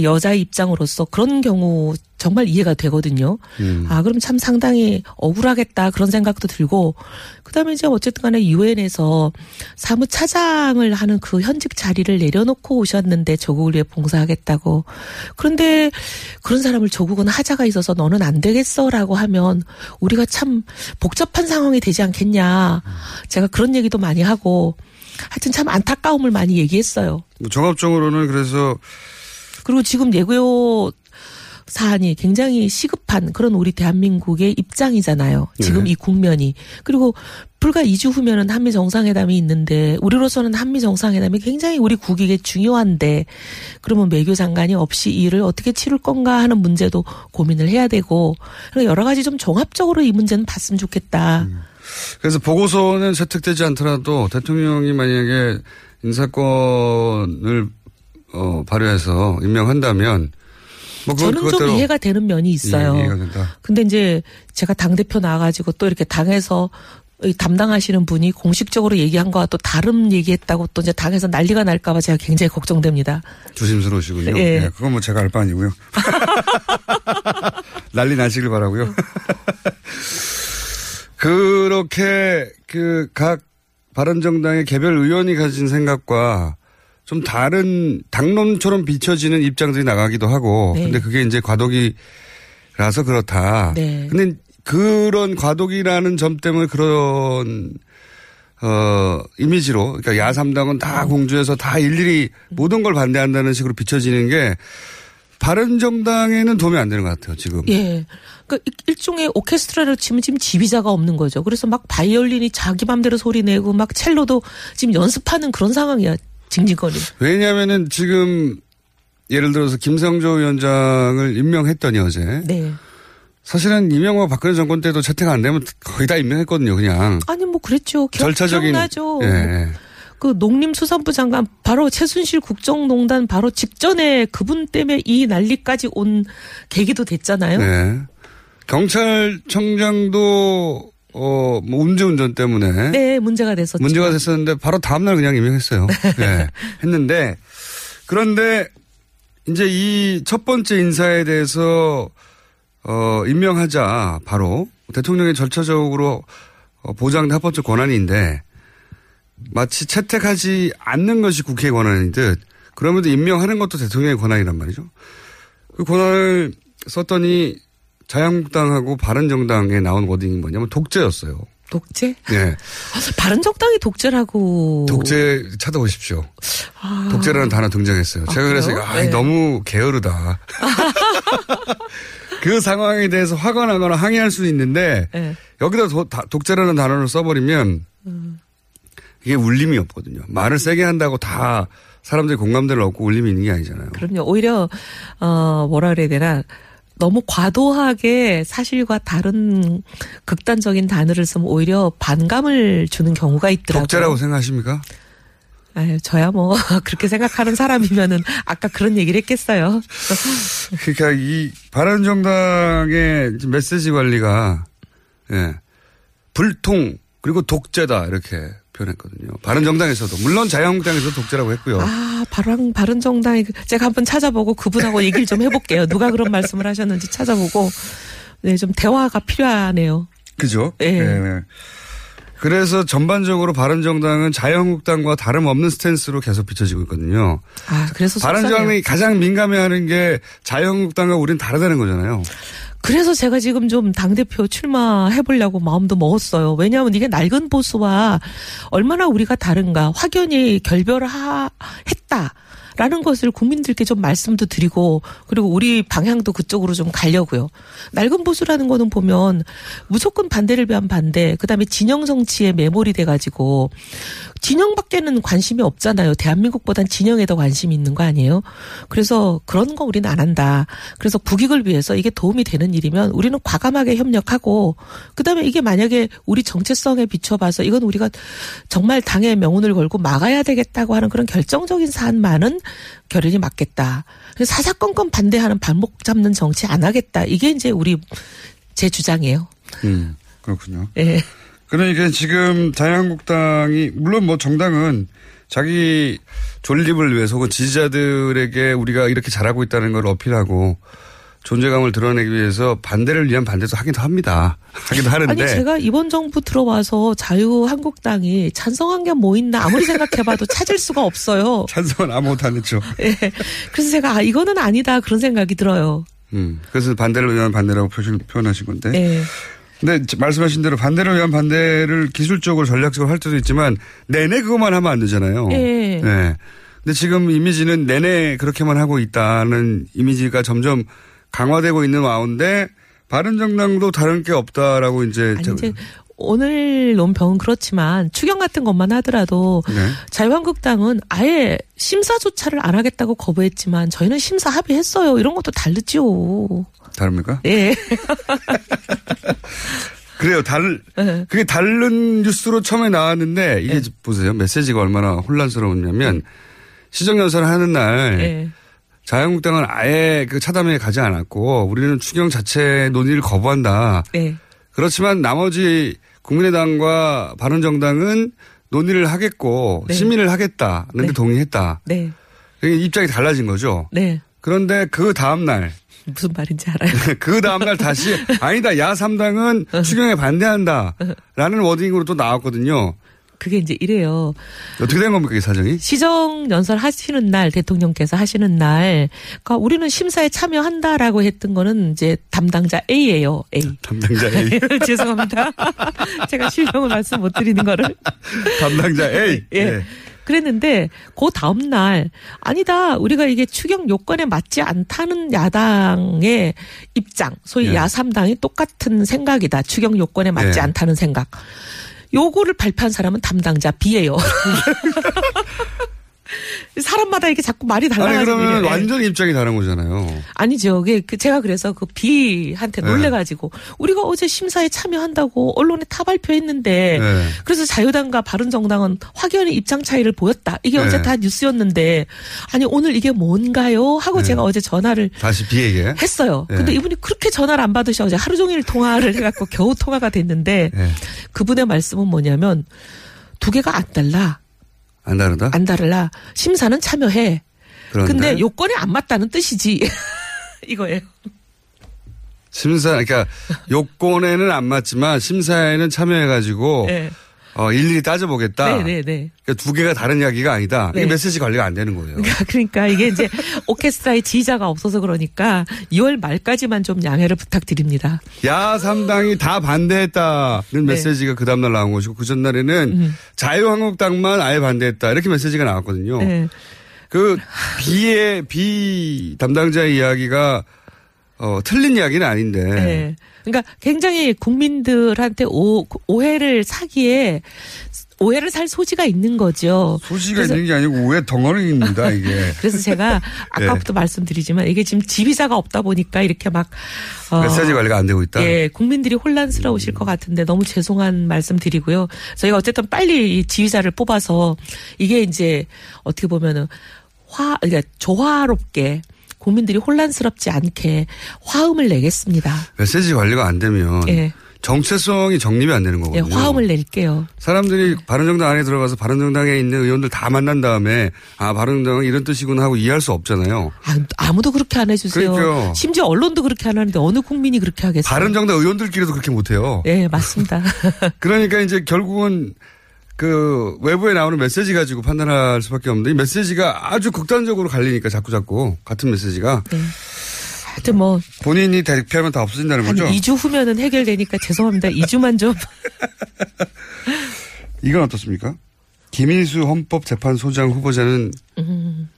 여자의 입장으로서 그런 경우 정말 이해가 되거든요. 음. 아, 그럼 참 상당히 억울하겠다 그런 생각도 들고 그다음에 이제 어쨌든 간에 유엔에서 사무 차장을 하는 그 현직 자리를 내려놓고 오셨는데 조국을 위해 봉사하겠다고 그런데 그런 사람을 조국은 하자가 있어서 너는 안 되겠어라고 하면 우리가 참 복잡한 상황이 되지 않겠냐 제가 그런 얘기도 많이 하고 하여튼 참 안타까움을 많이 얘기했어요. 뭐 종합적으로는 그래서 그리고 지금 예고요 사안이 굉장히 시급한 그런 우리 대한민국의 입장이잖아요. 지금 네. 이 국면이. 그리고 불과 2주 후면은 한미 정상회담이 있는데 우리로서는 한미 정상회담이 굉장히 우리 국익에 중요한데 그러면 외교 장관이 없이 이 일을 어떻게 치룰 건가 하는 문제도 고민을 해야 되고 그러니까 여러 가지 좀 종합적으로 이 문제는 봤으면 좋겠다. 그래서 보고서는 채택되지 않더라도 대통령이 만약에 인사권을 어, 발휘해서 임명한다면 뭐 저는 좀 이해가 되는 면이 있어요. 예, 이해가 된다. 근데 이제 제가 당 대표 나와가지고 또 이렇게 당에서 이 담당하시는 분이 공식적으로 얘기한 거와 또 다른 얘기했다고 또 이제 당에서 난리가 날까봐 제가 굉장히 걱정됩니다. 조심스러우시군요. 예. 예, 그건 뭐 제가 알 바 아니고요. [LAUGHS] 난리 나시길 바라고요. [LAUGHS] 그렇게 그 각 바른정당의 개별 의원이 가진 생각과 좀 다른 당론처럼 비춰지는 입장들이 나가기도 하고 네. 근데 그게 이제 과도기라서 그렇다. 네. 근데 그런 과도기라는 점 때문에 그런 어, 이미지로, 그러니까 야삼당은 다 공주해서 다 일일이 모든 걸 반대한다는 식으로 비춰지는 게 바른 정당에는 도움이 안 되는 것 같아요, 지금. 예. 그 일종의 오케스트라를 치면 지금 지휘자가 없는 거죠. 그래서 막 바이올린이 자기 맘대로 소리 내고 막 첼로도 지금 연습하는 그런 상황이야. 징징거리. 왜냐하면은 지금 예를 들어서 김성조 위원장을 임명했더니 어제. 네. 사실은 이명박 박근혜 정권 때도 채택 안 되면 거의 다 임명했거든요, 그냥. 아니 뭐 그랬죠. 기억, 절차적인. 기억나죠. 예. 그 농림수산부 장관 바로 최순실 국정농단 바로 직전에 그분 때문에 이 난리까지 온 계기도 됐잖아요. 네. 경찰청장도 어, 뭐 음주운전 때문에 네, 문제가 됐었죠. 문제가 됐었는데 바로 다음날 그냥 임명했어요. 네. [LAUGHS] 했는데 그런데 이제 이 첫 번째 인사에 대해서 어, 임명하자 바로 대통령의 절차적으로 어, 보장된 합법적 권한인데 마치 채택하지 않는 것이 국회의 권한이듯 그러면도 임명하는 것도 대통령의 권한이란 말이죠. 그 권한을 썼더니 자유한국당하고 바른정당에 나온 워딩이 뭐냐면 독재였어요. 독재? 네. 바른정당이 독재라고. 독재 찾아보십시오. 아. 독재라는 단어 등장했어요. 아, 제가 그래서? 아, 네. 너무 게으르다. [LAUGHS] 그 상황에 대해서 화가 나거나 항의할 수는 있는데 네. 여기다 도- 다- 독재라는 단어를 써버리면 음. 이게 울림이 없거든요. 말을 세게 한다고 다 사람들이 공감대를 얻고 울림이 있는 게 아니잖아요. 그럼요. 오히려 어 뭐라 그래야 되나 너무 과도하게 사실과 다른 극단적인 단어를 쓰면 오히려 반감을 주는 경우가 있더라고요. 독재라고 생각하십니까? 아유, 저야 뭐 [LAUGHS] 그렇게 생각하는 사람이면은 아까 그런 얘기를 했겠어요. [LAUGHS] 그러니까 이 바른정당의 메시지 관리가 예 불통 그리고 독재다 이렇게 표현했거든요. 바른정당에서도 물론 자유한국당에서 도 독재라고 했고요. 아, 바른 바른 정당이 제가 한번 찾아보고 그분하고 얘기를 좀 해볼게요. 누가 그런 말씀을 하셨는지 찾아보고 네, 좀 대화가 필요하네요. 그죠? 예. 네. 그래서 전반적으로 바른정당은 자유한국당과 다름없는 스탠스로 계속 비춰지고 있거든요. 아, 그래서 바른정당이. 가장 민감해하는 게 자유한국당과 우리는 다르다는 거잖아요. 그래서 제가 지금 좀 당대표 출마해보려고 마음도 먹었어요. 왜냐하면 이게 낡은 보수와 얼마나 우리가 다른가 확연히 결별을 하, 했다. 라는 것을 국민들께 좀 말씀도 드리고 그리고 우리 방향도 그쪽으로 좀 가려고요. 낡은 보수라는 거는 보면 무조건 반대를 위한 반대, 그다음에 진영 정치에 매몰이 돼 가지고 진영밖에는 관심이 없잖아요. 대한민국보단 진영에 더 관심이 있는 거 아니에요? 그래서 그런 거 우리는 안 한다. 그래서 국익을 위해서 이게 도움이 되는 일이면 우리는 과감하게 협력하고 그다음에 이게 만약에 우리 정체성에 비춰봐서 이건 우리가 정말 당의 명운을 걸고 막아야 되겠다고 하는 그런 결정적인 사안만은 결연이 맞겠다. 사사건건 반대하는 발목 잡는 정치 안 하겠다. 이게 이제 우리 제 주장이에요. 음, 그렇군요. 예. 그러니까 지금 자유한국당이 물론 뭐 정당은 자기 존립을 위해서 혹은 지지자들에게 우리가 이렇게 잘하고 있다는 걸 어필하고 존재감을 드러내기 위해서 반대를 위한 반대도 하기도 합니다. [LAUGHS] 하기도 하는데 아니 제가 이번 정부 들어와서 자유한국당이 찬성한 게 뭐 있나 아무리 생각해봐도 찾을 수가 없어요. [LAUGHS] 찬성은 아무것도 안 했죠. 예. 그래서 제가 아 이거는 아니다 그런 생각이 들어요. 음, 그래서 반대를 위한 반대라고 표현, 표현하신 건데. 예. 근데 말씀하신 대로 반대를 위한 반대를 기술적으로 전략적으로 할 때도 있지만 내내 그것만 하면 안 되잖아요. 예. 네. 근데 지금 이미지는 내내 그렇게만 하고 있다는 이미지가 점점 강화되고 있는 와운데 바른정당도 다른 게 없다라고 이제, 아니 이제 오늘 논평은 그렇지만 추경 같은 것만 하더라도 네. 자유한국당은 아예 심사조차를 안 하겠다고 거부했지만 저희는 심사 합의했어요. 이런 것도 다르죠. 다릅니까? 예. [LAUGHS] 그래요. 달 네. 그게 다른 뉴스로 처음에 나왔는데 이게 보세요. 메시지가 얼마나 혼란스러웠냐면 시정연설을 하는 날 예. 자유한국당은 아예 그 차담에 가지 않았고 우리는 추경 자체 논의를 거부한다. 예. 그렇지만 나머지 국민의당과 바른정당은 논의를 하겠고 네. 심의를 하겠다는 데 네. 동의했다. 네. 입장이 달라진 거죠. 네. 그런데 그 다음 날, 무슨 말인지 알아요. [LAUGHS] 그 다음 날 다시 아니다 야 3당은 추경에 반대한다라는 워딩으로 또 나왔거든요. 그게 이제 이래요. 어떻게 된 겁니까, 이 사정이? 시정 연설 하시는 날 대통령께서 하시는 날, 그러니까 우리는 심사에 참여한다라고 했던 거는 이제 담당자 A예요. A. 담당자 A. [LAUGHS] 죄송합니다. [LAUGHS] 제가 실명을 말씀 못 드리는 거를. [LAUGHS] 담당자 A. 예. 네. 그랬는데 그 다음 날 아니다 우리가 이게 추경 요건에 맞지 않다는 야당의 입장 소위 예. 야삼당이 똑같은 생각이다 추경 요건에 맞지 예. 않다는 생각 요거를 발표한 사람은 담당자 B예요. [LAUGHS] 사람마다 이게 자꾸 말이 아니, 달라가지고 그러면 이래. 완전 입장이 다른 거잖아요. 아니죠. 그 제가 그래서 그 B한테 네. 놀래가지고 우리가 어제 심사에 참여한다고 언론에 타 발표했는데 네. 그래서 자유당과 바른정당은 확연히 입장 차이를 보였다. 이게 네. 어제 다 뉴스였는데 아니 오늘 이게 뭔가요? 하고 네. 제가 어제 전화를 다시 B에게. 했어요. 네. 근데 이분이 그렇게 전화를 안 받으셔 어제 하루 종일 통화를 [LAUGHS] 해갖고 겨우 통화가 됐는데 네. 그분의 말씀은 뭐냐면 두 개가 안 달라. 안 다르다? 안 다르라. 심사는 참여해. 그런데, 근데 요건에 안 맞다는 뜻이지. [LAUGHS] 이거예요. 심사, 그러니까 요건에는 안 맞지만 심사에는 참여해가지고 네. 어, 일일이 따져보겠다. 네네네. 그러니까 두 개가 다른 이야기가 아니다. 이게 네. 메시지 관리가 안 되는 거예요. 그러니까 이게 이제 오케스트라의 지휘자가 없어서 그러니까 2월 말까지만 좀 양해를 부탁드립니다. 야 3당이 다 반대했다는 네. 메시지가 그 다음날 나온 것이고 그 전날에는 자유한국당만 아예 반대했다 이렇게 메시지가 나왔거든요. 네. 그 B의 B 담당자의 이야기가 어, 틀린 이야기는 아닌데 네. 그러니까 굉장히 국민들한테 오, 오해를 사기에 오해를 살 소지가 있는 거죠. 소지가 그래서- 있는 게 아니고 오해 덩어리입니다 이게. [LAUGHS] 그래서 제가 [LAUGHS] 아까부터 말씀드리지만 이게 지금 지휘자가 없다 보니까 이렇게 막 어, 메시지 관리가 안 되고 있다. 예, 국민들이 혼란스러우실 것 같은데 너무 죄송한 말씀 드리고요. 저희가 어쨌든 빨리 이 지휘자를 뽑아서 이게 이제 어떻게 보면은 화, 그러니까 조화롭게 국민들이 혼란스럽지 않게 화음을 내겠습니다. 메시지 관리가 안 되면 예. 정체성이 정립이 안 되는 예, 거거든요. 화음을 낼게요. 사람들이 바른정당 안에 들어가서 바른정당에 있는 의원들 다 만난 다음에 아 바른정당은 이런 뜻이구나 하고 이해할 수 없잖아요. 아, 무도 그렇게 안 해주세요. 그러니까요. 심지어 언론도 그렇게 안 하는데 어느 국민이 그렇게 하겠어요? 바른정당 의원들끼리도 그렇게 못해요. 예, 맞습니다. [LAUGHS] 그러니까 이제 결국은 그 외부에 나오는 메시지 가지고 판단할 수밖에 없는데 이 메시지가 아주 극단적으로 갈리니까 자꾸 자꾸 같은 메시지가 하여튼 뭐 본인이 대표하면 다 없어진다는 한 거죠. 2주 후면은 해결되니까 죄송합니다. 2주만 좀. [LAUGHS] 이건 어떻습니까? 김인수 헌법재판소장 후보자는 음,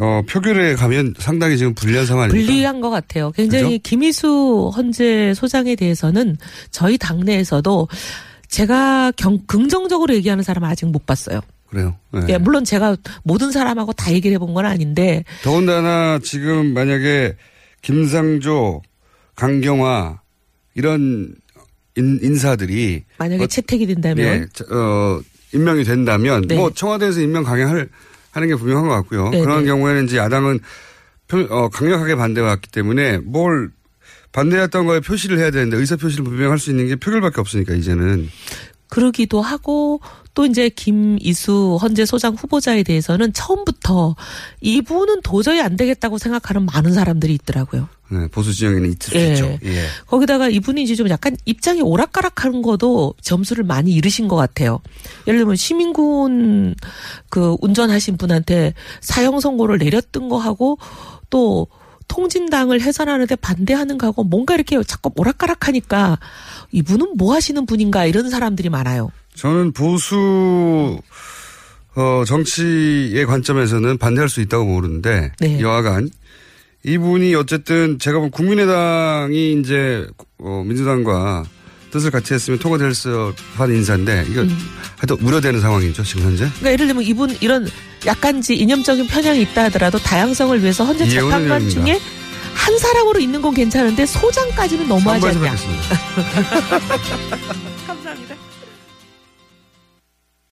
어, 표결에 가면 상당히 지금 불리한 상황입니다. 불리한 것 같아요. 굉장히 김희수 헌재 소장에 대해서는 저희 당내에서도 제가 경, 긍정적으로 얘기하는 사람은 아직 못 봤어요. 그래요. 네. 예, 물론 제가 모든 사람하고 다 얘기를 해본 건 아닌데 더군다나 지금 만약에 김상조, 강경화 이런 인, 인사들이 만약에 어, 채택이 된다면 예, 저, 어, 임명이 된다면 네. 뭐 청와대에서 임명 강행할 하는 게 분명한 것 같고요. 네, 그런 네. 경우에는 이제 야당은 표- 어, 강력하게 반대해왔기 때문에 뭘 반대했던 거에 표시를 해야 되는데 의사 표시를 분명할 수 있는 게 표결밖에 없으니까 이제는 그러기도 하고 또 이제 김이수 헌재 소장 후보자에 대해서는 처음부터 이분은 도저히 안 되겠다고 생각하는 많은 사람들이 있더라고요. 네, 보수 진영에는 있을 수 예. 있죠. 예. 거기다가 이분이 이제 좀 약간 입장이 오락가락하는 것도 점수를 많이 잃으신 것 같아요. 예를 들면 시민군 그 운전하신 분한테 사형 선고를 내렸던 거 하고 또 통진당을 해산하는데 반대하는 거하고 뭔가 이렇게 자꾸 오락가락하니까 이분은 뭐 하시는 분인가 이런 사람들이 많아요. 저는 보수 어, 정치의 관점에서는 반대할 수 있다고 모르는데 네. 여하간 이분이 어쨌든 제가 보면 국민의당이 이제 어, 민주당과 뜻을 같이 했으면 통과될 수한 인사인데 이거 음. 하여튼 우려되는 상황이죠 지금 현재. 그러니까 예를 들면 이분 이런 약간지 이념적인 편향이 있다 하더라도 다양성을 위해서 헌재 이해훈 재판관. 중에 한 사람으로 있는 건 괜찮은데 소장까지는 너무하지 않냐. [LAUGHS]